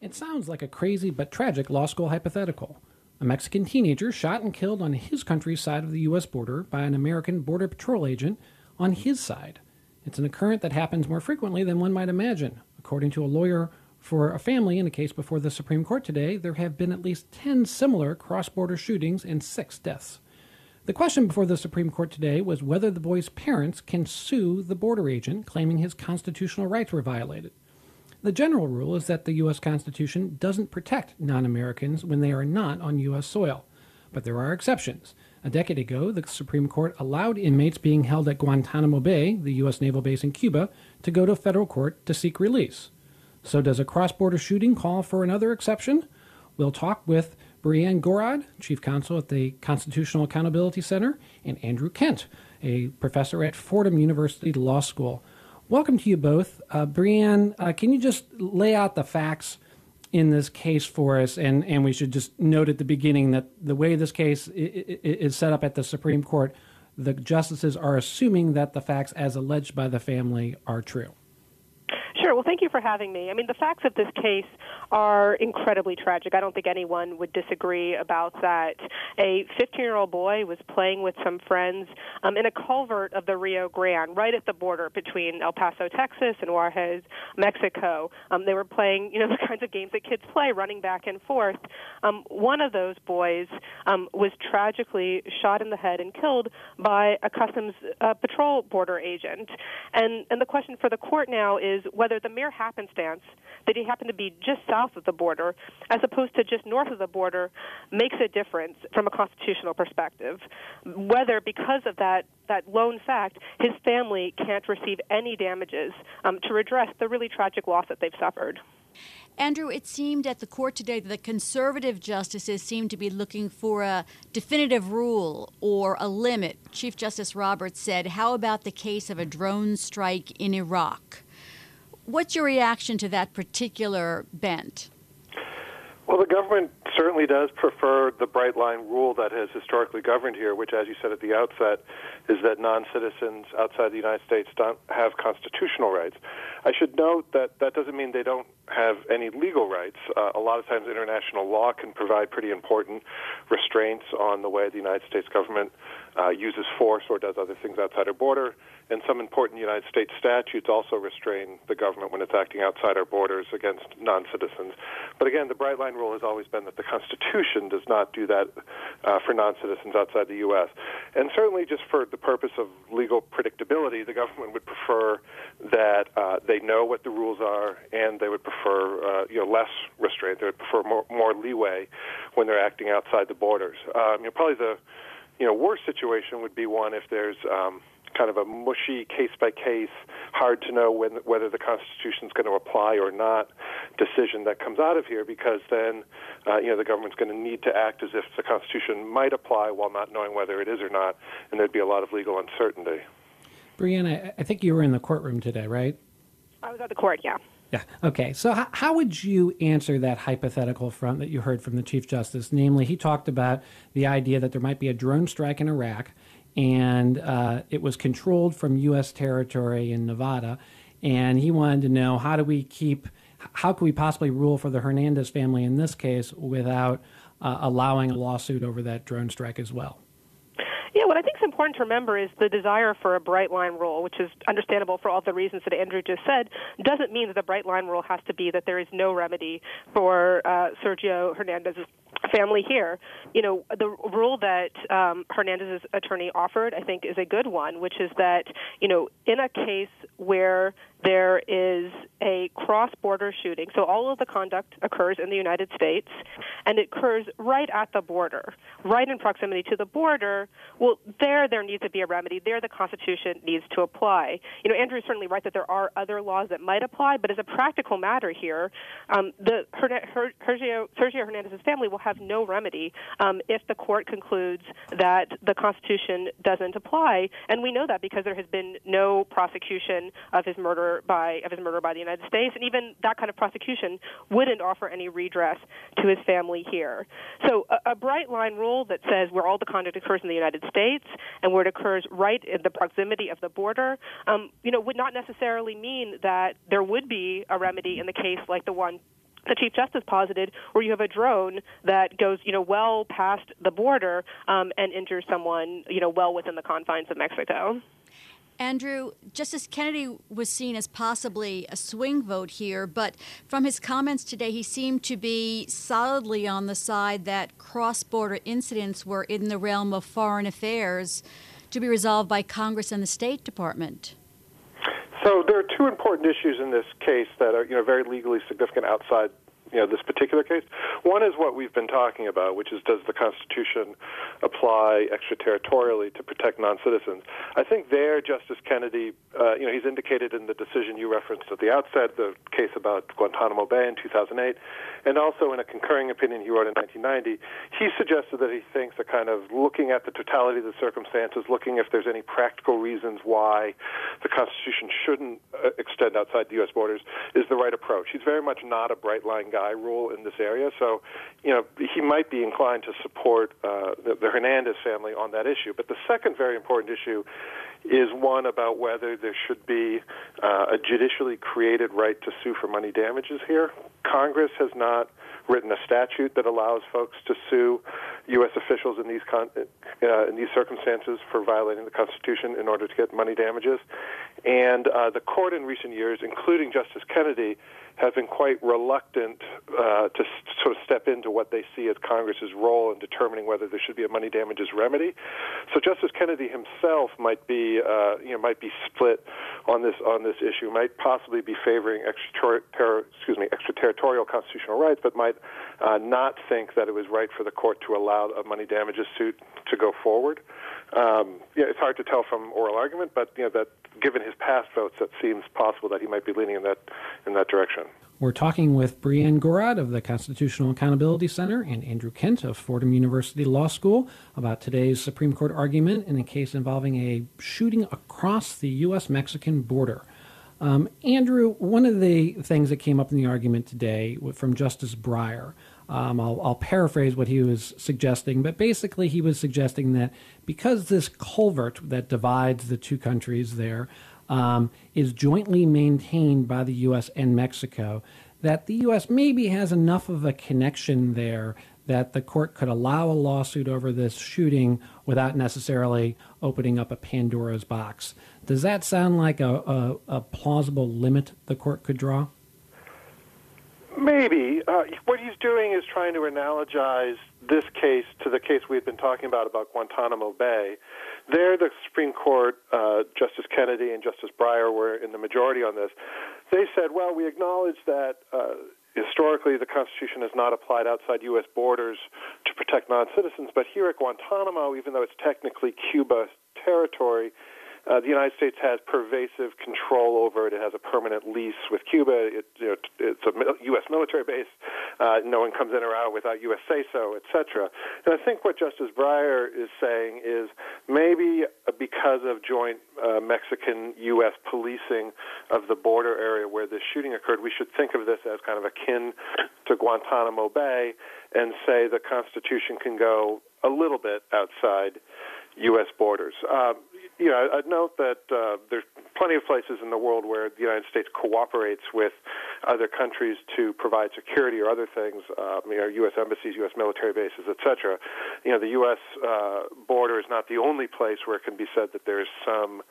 It sounds like a crazy but tragic law school hypothetical. A Mexican teenager shot and killed on his country's side of the U.S. border by an American Border Patrol agent on his side. It's an occurrence that happens more frequently than one might imagine. According to a lawyer for a family in a case before the Supreme Court today, there have been at least 10 similar cross border shootings and six deaths. The question before the Supreme Court today was whether the boy's parents can sue the border agent claiming his constitutional rights were violated. The general rule is that the U.S. Constitution doesn't protect non Americans when they are not on U.S. soil. But there are exceptions. A decade ago, the Supreme Court allowed inmates being held at Guantanamo Bay, the U.S. naval base in Cuba, to go to federal court to seek release. So, does a cross border shooting call for another exception? We'll talk with Brianne Gorod, Chief Counsel at the Constitutional Accountability Center, and Andrew Kent, a professor at Fordham University Law School. Welcome to you both. Uh, Brianne, uh, can you just lay out the facts in this case for us? And, and we should just note at the beginning that the way this case is set up at the Supreme Court, the justices are assuming that the facts as alleged by the family are true. Thank you for having me. I mean, the facts of this case are incredibly tragic. I don't think anyone would disagree about that. A 15 year old boy was playing with some friends um, in a culvert of the Rio Grande, right at the border between El Paso, Texas, and Juarez, Mexico. Um, they were playing, you know, the kinds of games that kids play, running back and forth. Um, one of those boys um, was tragically shot in the head and killed by a Customs uh, Patrol border agent. And, and the question for the court now is whether the mere happenstance that he happened to be just south of the border as opposed to just north of the border makes a difference from a constitutional perspective. Whether because of that that lone fact, his family can't receive any damages um, to redress the really tragic loss that they've suffered. Andrew, it seemed at the court today that the conservative justices seemed to be looking for a definitive rule or a limit. Chief Justice Roberts said, How about the case of a drone strike in Iraq? What's your reaction to that particular bent? Well, the government certainly does prefer the bright line rule that has historically governed here, which, as you said at the outset, is that non citizens outside the United States don't have constitutional rights. I should note that that doesn't mean they don't have any legal rights. Uh, a lot of times, international law can provide pretty important restraints on the way the United States government uh, uses force or does other things outside our border and some important United States statutes also restrain the government when it's acting outside our borders against non citizens. But again, the bright line rule has always been that the Constitution does not do that uh, for non citizens outside the U.S. And certainly, just for the purpose of legal predictability, the government would prefer that uh, they know what the rules are and they would prefer uh, you know, less restraint. They would prefer more, more leeway when they're acting outside the borders. Um, you know, probably the you know worst situation would be one if there's um, kind of a mushy case by case, hard to know when, whether the Constitution is going to apply or not decision that comes out of here, because then uh, you know the government's going to need to act as if the Constitution might apply while not knowing whether it is or not, and there'd be a lot of legal uncertainty. Brianna, I think you were in the courtroom today, right? I was at the court, yeah. Yeah. Okay. So, how, how, would you answer that hypothetical front that you heard from the Chief Justice? Namely, he talked about the idea that there might be a drone strike in Iraq, and uh, it was controlled from U.S. territory in Nevada. And he wanted to know how do we keep, how could we possibly rule for the Hernandez family in this case without uh, allowing a lawsuit over that drone strike as well? Yeah, what I think is important to remember is the desire for a bright line rule, which is understandable for all the reasons that Andrew just said, doesn't mean that the bright line rule has to be that there is no remedy for uh, Sergio Hernandez's family here. You know, the rule that um, Hernandez's attorney offered, I think, is a good one, which is that, you know, in a case where there is a cross border shooting, so all of the conduct occurs in the United States, and it occurs right at the border, right in proximity to the border, well, there, there needs to be a remedy. There, the Constitution needs to apply. You know, Andrew is certainly right that there are other laws that might apply, but as a practical matter here, um, the Sergio, Sergio Hernandez's family will have no remedy um, if the court concludes that the Constitution doesn't apply, and we know that because there has been no prosecution of his murder by of his murder by the United States, and even that kind of prosecution wouldn't offer any redress to his family here. So, a, a bright line rule that says where all the conduct occurs in the United States and where it occurs right in the proximity of the border, um, you know, would not necessarily mean that there would be a remedy in the case like the one the Chief Justice posited, where you have a drone that goes, you know, well past the border um, and injures someone, you know, well within the confines of Mexico. Andrew, Justice Kennedy was seen as possibly a swing vote here, but from his comments today, he seemed to be solidly on the side that cross border incidents were in the realm of foreign affairs to be resolved by Congress and the State Department. So there are two important issues in this case that are, you know, very legally significant outside you know this particular case. One is what we've been talking about, which is does the Constitution apply extraterritorially to protect non-citizens? I think there, Justice Kennedy, uh, you know, he's indicated in the decision you referenced at the outset, the case about Guantanamo Bay in 2008, and also in a concurring opinion he wrote in 1990, he suggested that he thinks a kind of looking at the totality of the circumstances, looking if there's any practical reasons why the Constitution shouldn't uh, extend outside the U.S. borders, is the right approach. He's very much not a bright line guy rule in this area. So, you know, he might be inclined to support uh, the, the Hernandez family on that issue. But the second very important issue is one about whether there should be uh, a judicially created right to sue for money damages here. Congress has not written a statute that allows folks to sue U.S. officials in these con- uh, in these circumstances for violating the Constitution in order to get money damages. And uh, the court in recent years, including Justice Kennedy, have been quite reluctant uh, to sort of step into what they see as Congress's role in determining whether there should be a money damages remedy. So Justice Kennedy himself might be, uh, you know, might be split on this on this issue. Might possibly be favoring extrater- excuse me, extraterritorial constitutional rights, but might uh, not think that it was right for the court to allow a money damages suit to go forward. Um, yeah, it's hard to tell from oral argument, but you know that given his past votes, that seems possible that he might be leaning in that in that direction. We're talking with Brianne Gorod of the Constitutional Accountability Center and Andrew Kent of Fordham University Law School about today's Supreme Court argument in a case involving a shooting across the U.S. Mexican border. Um, Andrew, one of the things that came up in the argument today from Justice Breyer um, I'll, I'll, paraphrase what he was suggesting, but basically he was suggesting that because this culvert that divides the two countries there um, is jointly maintained by the U.S. and Mexico, that the U.S. maybe has enough of a connection there that the court could allow a lawsuit over this shooting without necessarily opening up a Pandora's box. Does that sound like a, a, a plausible limit the court could draw? Maybe. Uh, what he's doing is trying to analogize this case to the case we've been talking about about Guantanamo Bay. There, the Supreme Court, uh, Justice Kennedy and Justice Breyer were in the majority on this. They said, well, we acknowledge that uh, historically the Constitution has not applied outside U.S. borders to protect non citizens, but here at Guantanamo, even though it's technically Cuba territory, uh, the United States has pervasive control over it. It has a permanent lease with Cuba. It, you know, it's a U.S. military base. Uh, no one comes in or out without U.S. say so, etc. And I think what Justice Breyer is saying is maybe because of joint uh, Mexican U.S. policing of the border area where this shooting occurred, we should think of this as kind of akin to Guantanamo Bay and say the Constitution can go a little bit outside U.S. borders. Um, you know, I'd note that uh, there's plenty of places in the world where the United States cooperates with other countries to provide security or other things. Um, you know, U.S. embassies, U.S. military bases, etc. You know, the U.S. Uh, border is not the only place where it can be said that there is some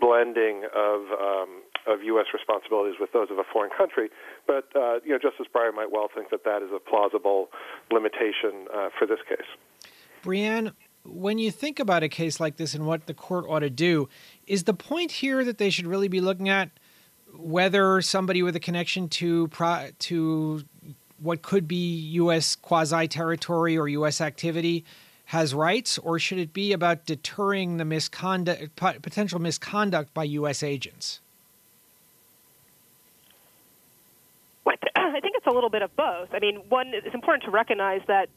blending of um, of U.S. responsibilities with those of a foreign country. But uh, you know, Justice Breyer might well think that that is a plausible limitation uh, for this case. Brianne, when you think about a case like this and what the court ought to do, is the point here that they should really be looking at whether somebody with a connection to to what could be U.S. quasi territory or U.S. activity has rights, or should it be about deterring the misconduct, potential misconduct by U.S. agents? I think it's a little bit of both. I mean, one, it's important to recognize that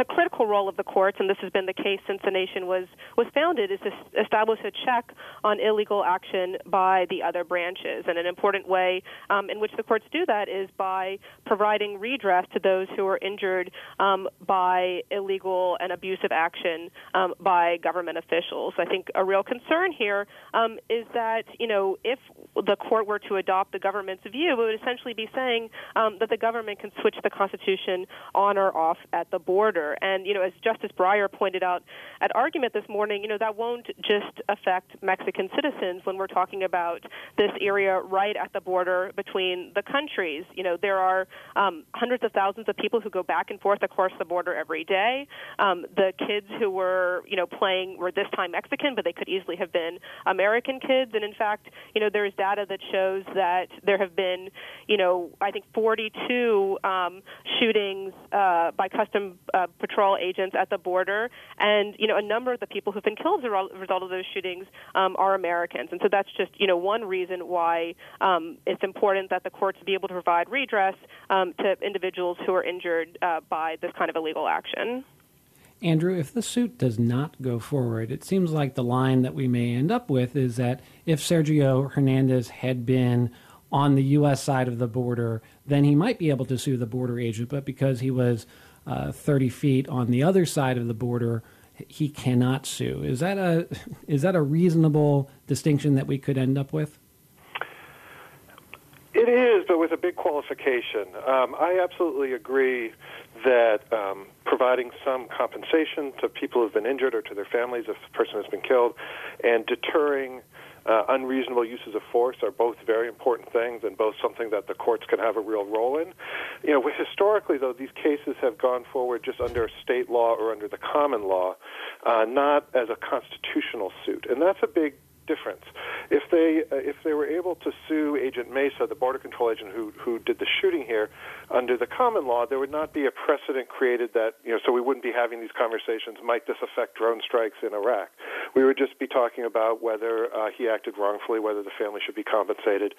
a critical role of the courts, and this has been the case since the nation was was founded, is to establish a check on illegal action by the other branches. And an important way um, in which the courts do that is by providing redress to those who are injured um, by illegal and abusive action um, by government officials. I think a real concern here um, is that you know if the court were to adopt the government's view, it would essentially be saying um, that the government can switch the Constitution on or off at the border. And, you know, as Justice Breyer pointed out at argument this morning, you know, that won't just affect Mexican citizens when we're talking about this area right at the border between the countries. You know, there are um, hundreds of thousands of people who go back and forth across the border every day. Um, the kids who were, you know, playing were this time Mexican, but they could easily have been American kids. And in fact, you know, there's data that shows that there have been, you know, I think 42 um, shootings uh, by custom uh, patrol agents at the border, and you know, a number of the people who've been killed as a result of those shootings um, are Americans, and so that's just you know one reason why um, it's important that the courts be able to provide redress um, to individuals who are injured uh, by this kind of illegal action. Andrew, if the suit does not go forward, it seems like the line that we may end up with is that if Sergio Hernandez had been on the U.S. side of the border, then he might be able to sue the border agent. But because he was uh, 30 feet on the other side of the border, he cannot sue. Is that a is that a reasonable distinction that we could end up with? It is, but with a big qualification. Um, I absolutely agree that um, providing some compensation to people who've been injured or to their families if the person has been killed, and deterring uh, unreasonable uses of force are both very important things and both something that the courts can have a real role in. You know, historically, though, these cases have gone forward just under state law or under the common law, uh, not as a constitutional suit. And that's a big difference. If they uh, if they were able to sue Agent Mesa, the border control agent who who did the shooting here, under the common law, there would not be a precedent created that you know. So we wouldn't be having these conversations. Might this affect drone strikes in Iraq? We would just be talking about whether uh, he acted wrongfully, whether the family should be compensated,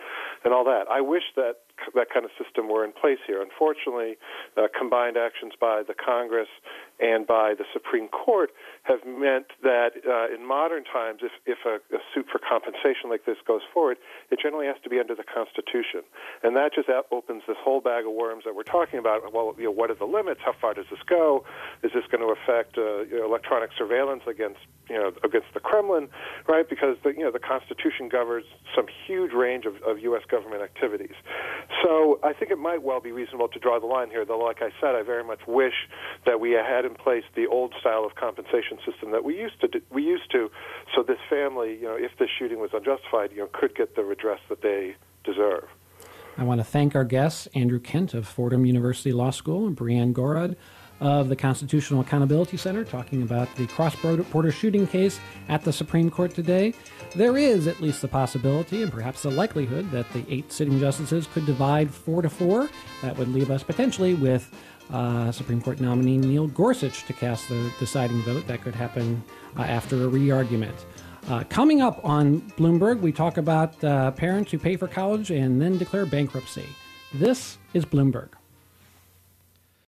and all that. I wish that that kind of system were in place here. Unfortunately, uh, combined actions by the Congress and by the Supreme Court have meant that uh, in modern times, if, if a, a, suit for compensation like this goes forward, it generally has to be under the Constitution. And that just opens this whole bag of worms that we're talking about. Well, you know, what are the limits? How far does this go? Is this going to affect uh, you know, electronic surveillance against you know against the Kremlin, right? Because the you know the Constitution governs some huge range of, of U.S. government activities. So I think it might well be reasonable to draw the line here. Though, like I said, I very much wish that we had in place the old style of compensation system that we used to do, we used to, so this family, you know, if this shooting was unjustified, you know, could get the redress that they deserve. I want to thank our guests, Andrew Kent of Fordham University Law School and Brianne Gorod of the Constitutional Accountability Center talking about the cross border shooting case at the Supreme Court today. There is at least the possibility and perhaps the likelihood that the eight sitting justices could divide four to four. That would leave us potentially with uh, Supreme Court nominee Neil Gorsuch to cast the deciding vote. That could happen uh, after a re argument. Uh, coming up on Bloomberg, we talk about uh, parents who pay for college and then declare bankruptcy. This is Bloomberg.